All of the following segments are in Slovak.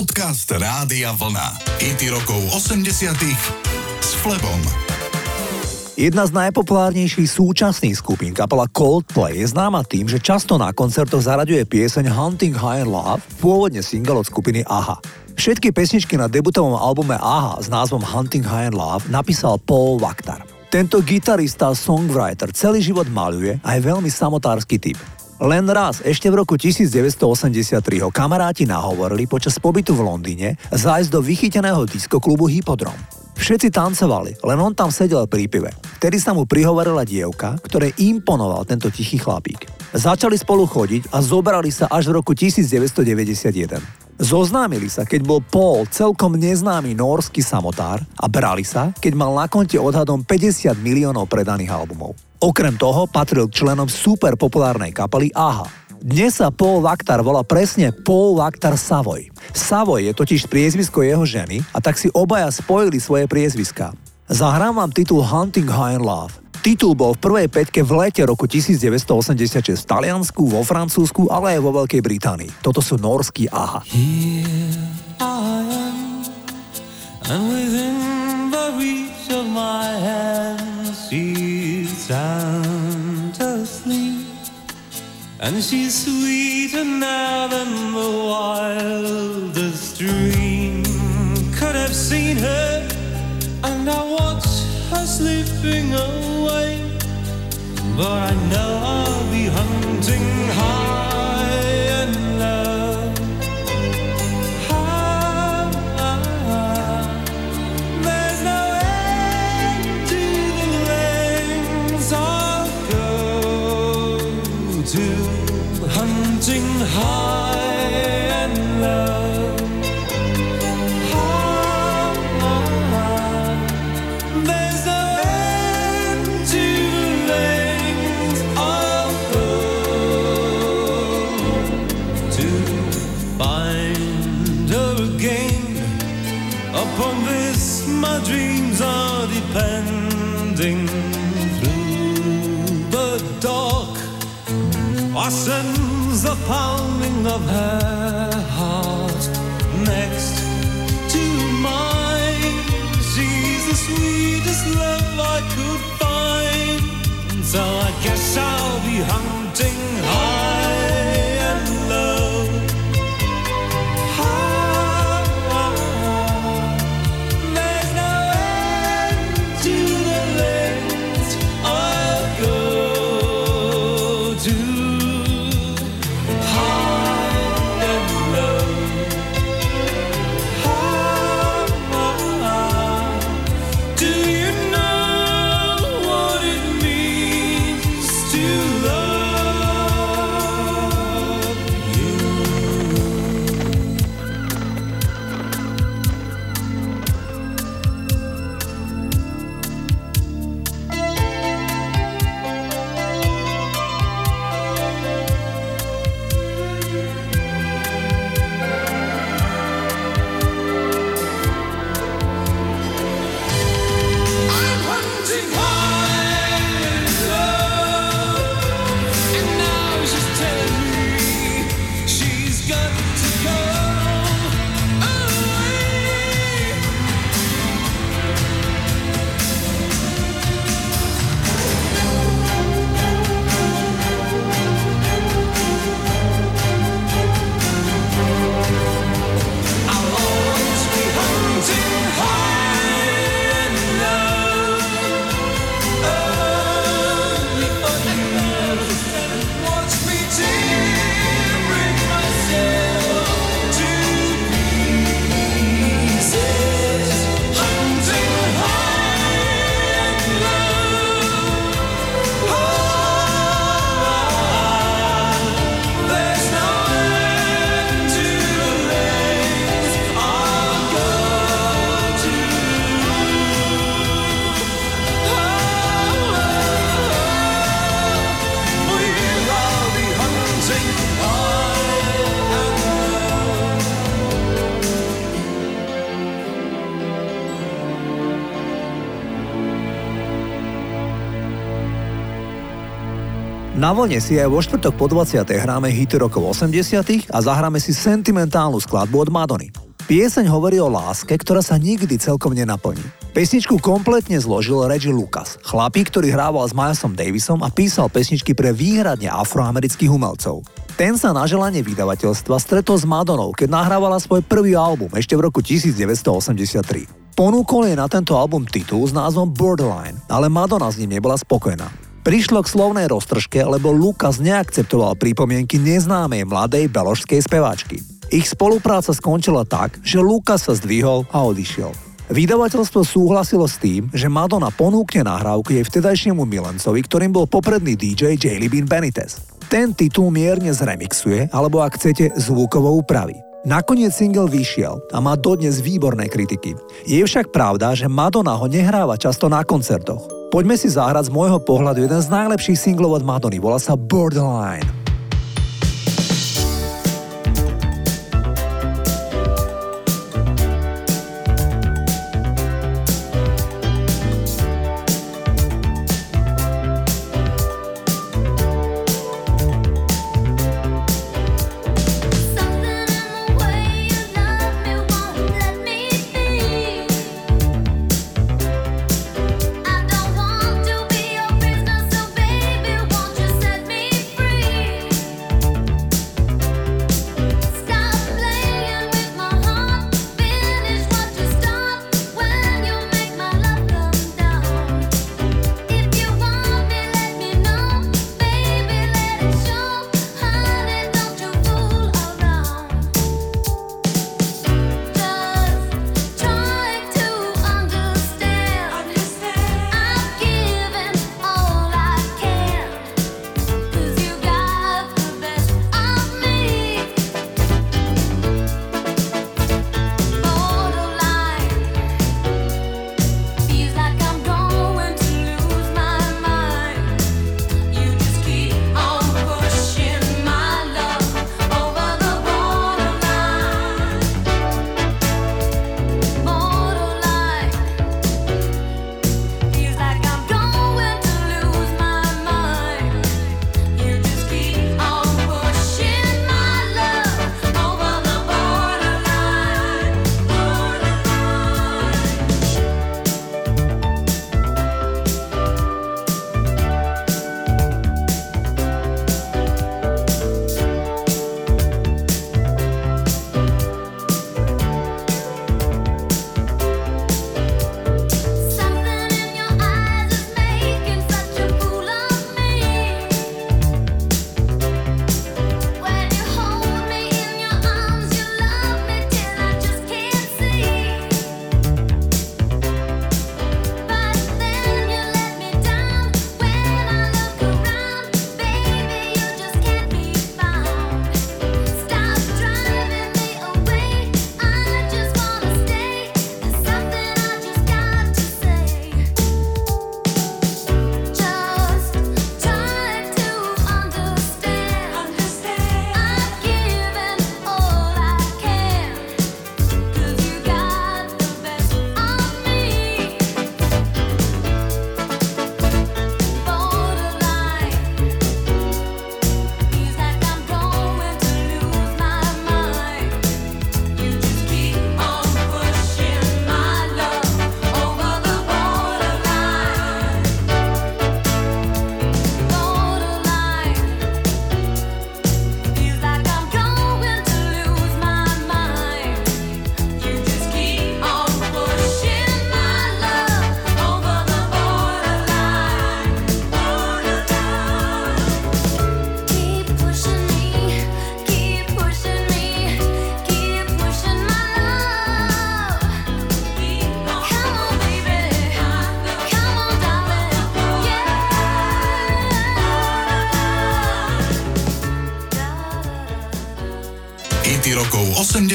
Podcast Rádia Vlna. IT rokov 80 s Flebom. Jedna z najpopulárnejších súčasných skupín kapela Coldplay je známa tým, že často na koncertoch zaraďuje pieseň Hunting High and Love, pôvodne single od skupiny AHA. Všetky pesničky na debutovom albume AHA s názvom Hunting High and Love napísal Paul Vaktar. Tento gitarista a songwriter celý život maluje a je veľmi samotársky typ. Len raz, ešte v roku 1983 ho kamaráti nahovorili počas pobytu v Londýne zájsť do vychyteného diskoklubu Hippodrom. Všetci tancovali, len on tam sedel pri pive. Vtedy sa mu prihovorila dievka, ktoré imponoval tento tichý chlapík. Začali spolu chodiť a zobrali sa až v roku 1991. Zoznámili sa, keď bol Paul celkom neznámy norský samotár a brali sa, keď mal na konte odhadom 50 miliónov predaných albumov. Okrem toho patril členom super populárnej kapely AHA. Dnes sa Paul Vaktar volá presne Paul Vaktar Savoy. Savoy je totiž priezvisko jeho ženy a tak si obaja spojili svoje priezviská. Zahrám vám titul Hunting High and Love. Titul bol v prvej peťke v lete roku 1986 v Taliansku, vo Francúzsku, ale aj vo Veľkej Británii. Toto sú norský AHA. And she's sweeter now than the wildest dream Could have seen her And I watch slipping away. But I know I'll be hunting high sends the dark I sense the pounding of her heart next to mine. She's the sweetest love I could find. So I guess I'll be hunting high Na vlne si aj vo štvrtok po 20. hráme hity rokov 80 a zahráme si sentimentálnu skladbu od Madony. Pieseň hovorí o láske, ktorá sa nikdy celkom nenaplní. Pesničku kompletne zložil Reggie Lucas, chlapík, ktorý hrával s Milesom Davisom a písal pesničky pre výhradne afroamerických umelcov. Ten sa na želanie vydavateľstva stretol s Madonou, keď nahrávala svoj prvý album ešte v roku 1983. Ponúkol jej na tento album titul s názvom Borderline, ale Madonna s ním nebola spokojná. Prišlo k slovnej roztržke, lebo Lukas neakceptoval pripomienky neznámej mladej beložskej speváčky. Ich spolupráca skončila tak, že Lukas sa zdvihol a odišiel. Vydavateľstvo súhlasilo s tým, že Madonna ponúkne nahrávku jej vtedajšiemu milencovi, ktorým bol popredný DJ J. Bean Benitez. Ten titul mierne zremixuje, alebo ak chcete, zvukovo upraví. Nakoniec single vyšiel a má dodnes výborné kritiky. Je však pravda, že Madonna ho nehráva často na koncertoch. Poďme si zahrať z môjho pohľadu jeden z najlepších singlov od Madony, volá sa Borderline.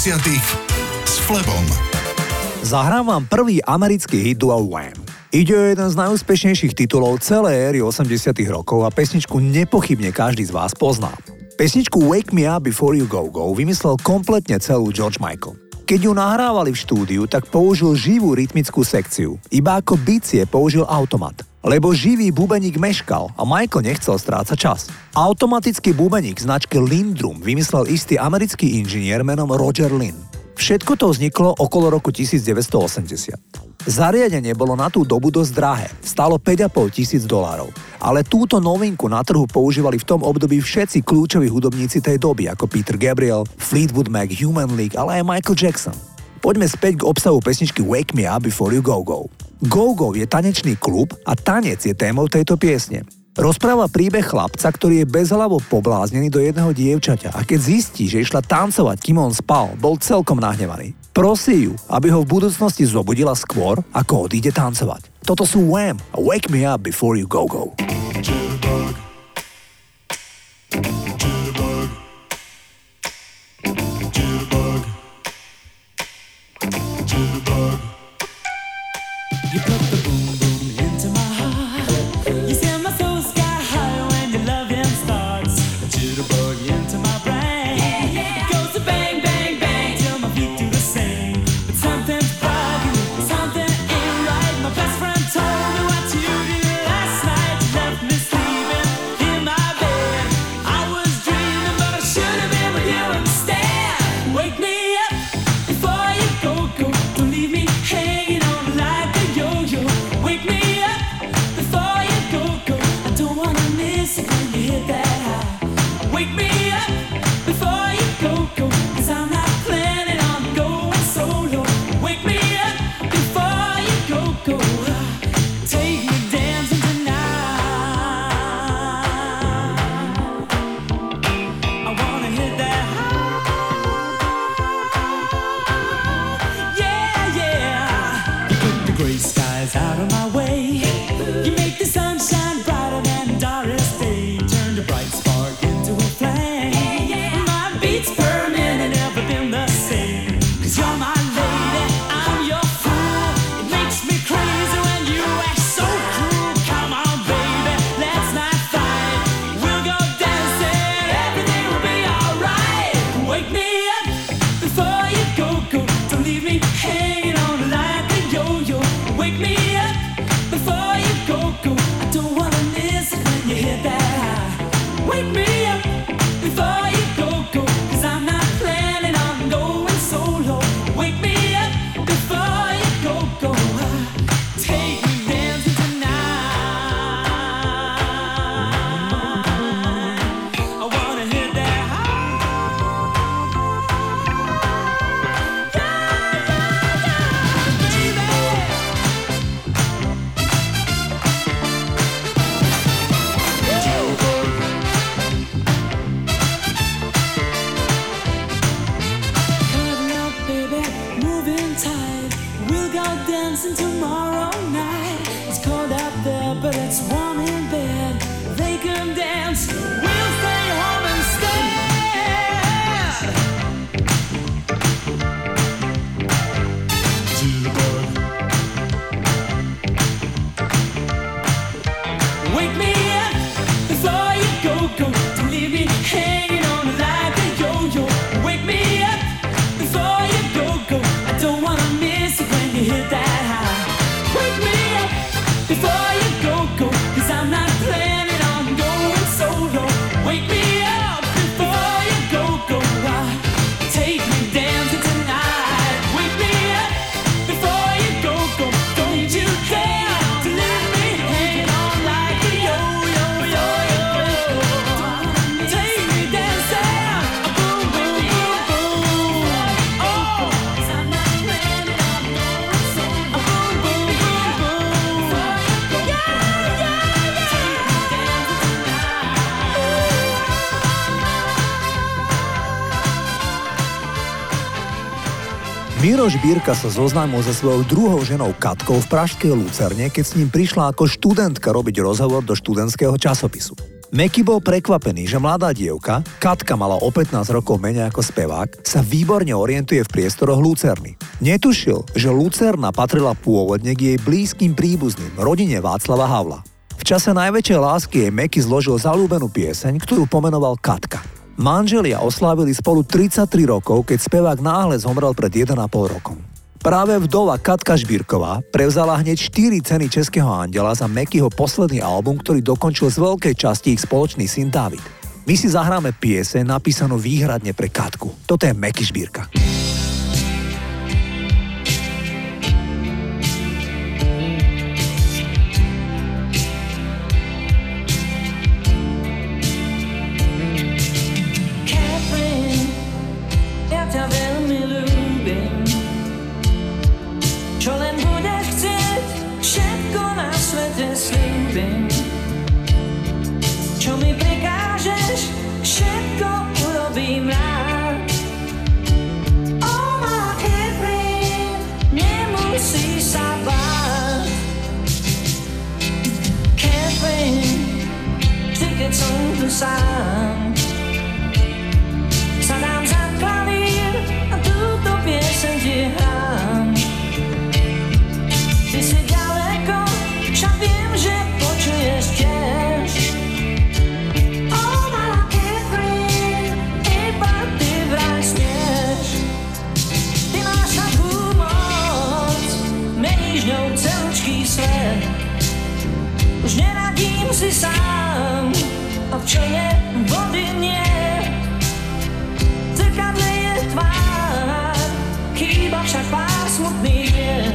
80 s Flebom. Zahrám vám prvý americký hit Dual Wham. Ide o jeden z najúspešnejších titulov celej éry 80 rokov a pesničku nepochybne každý z vás pozná. Pesničku Wake Me Up Before You Go Go vymyslel kompletne celú George Michael. Keď ju nahrávali v štúdiu, tak použil živú rytmickú sekciu. Iba ako bicie použil automat lebo živý bubeník meškal a Michael nechcel strácať čas. Automatický bubeník značky Lindrum vymyslel istý americký inžinier menom Roger Lynn. Všetko to vzniklo okolo roku 1980. Zariadenie bolo na tú dobu dosť drahé, stalo 5,5 tisíc dolárov. Ale túto novinku na trhu používali v tom období všetci kľúčoví hudobníci tej doby, ako Peter Gabriel, Fleetwood Mac, Human League, ale aj Michael Jackson. Poďme späť k obsahu pesničky Wake Me Up Before You Go Go. Go Go je tanečný klub a tanec je témou tejto piesne. Rozpráva príbeh chlapca, ktorý je bezhlavo pobláznený do jedného dievčaťa a keď zistí, že išla tancovať, kým on spal, bol celkom nahnevaný. Prosí ju, aby ho v budúcnosti zobudila skôr, ako odíde tancovať. Toto sú Wham! Wake me up before you go go. Miroš Bírka sa zoznámil so svojou druhou ženou Katkou v pražskej Lucerne, keď s ním prišla ako študentka robiť rozhovor do študentského časopisu. Meky bol prekvapený, že mladá dievka, Katka mala o 15 rokov menej ako spevák, sa výborne orientuje v priestoroch Lucerny. Netušil, že Lucerna patrila pôvodne k jej blízkym príbuzným, rodine Václava Havla. V čase najväčšej lásky jej Meky zložil zalúbenú pieseň, ktorú pomenoval Katka. Manželia oslávili spolu 33 rokov, keď spevák náhle zomrel pred 1,5 rokom. Práve vdova Katka Žbírková prevzala hneď 4 ceny Českého andela za Mekyho posledný album, ktorý dokončil z veľkej časti ich spoločný syn David. My si zahráme piese napísanú výhradne pre Katku. Toto je Meky Žbírka. Už neradím si sám. A v člne vody nie Zrkadle je tvár. Chýba však pár smutných deň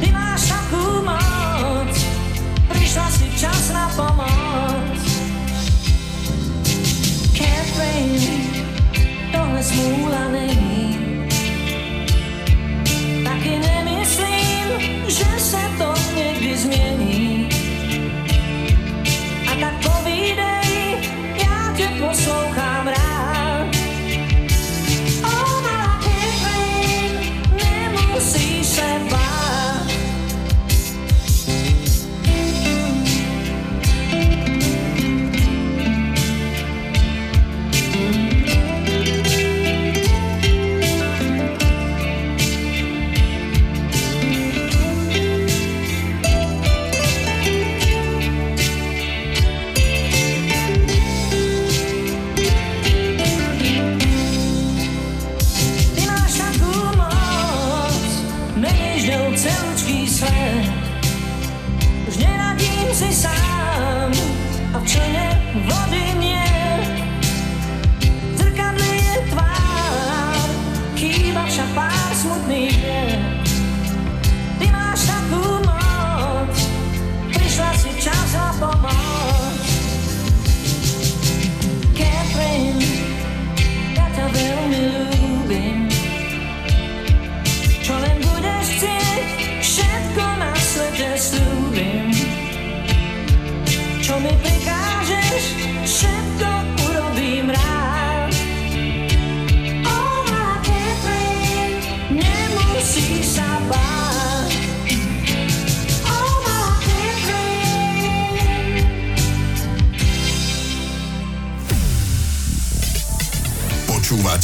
Ty máš takú moc. Prišla si čas na pomoc. Catherine Tohle smúla není. Taky nemyslím, že se to někdy změní.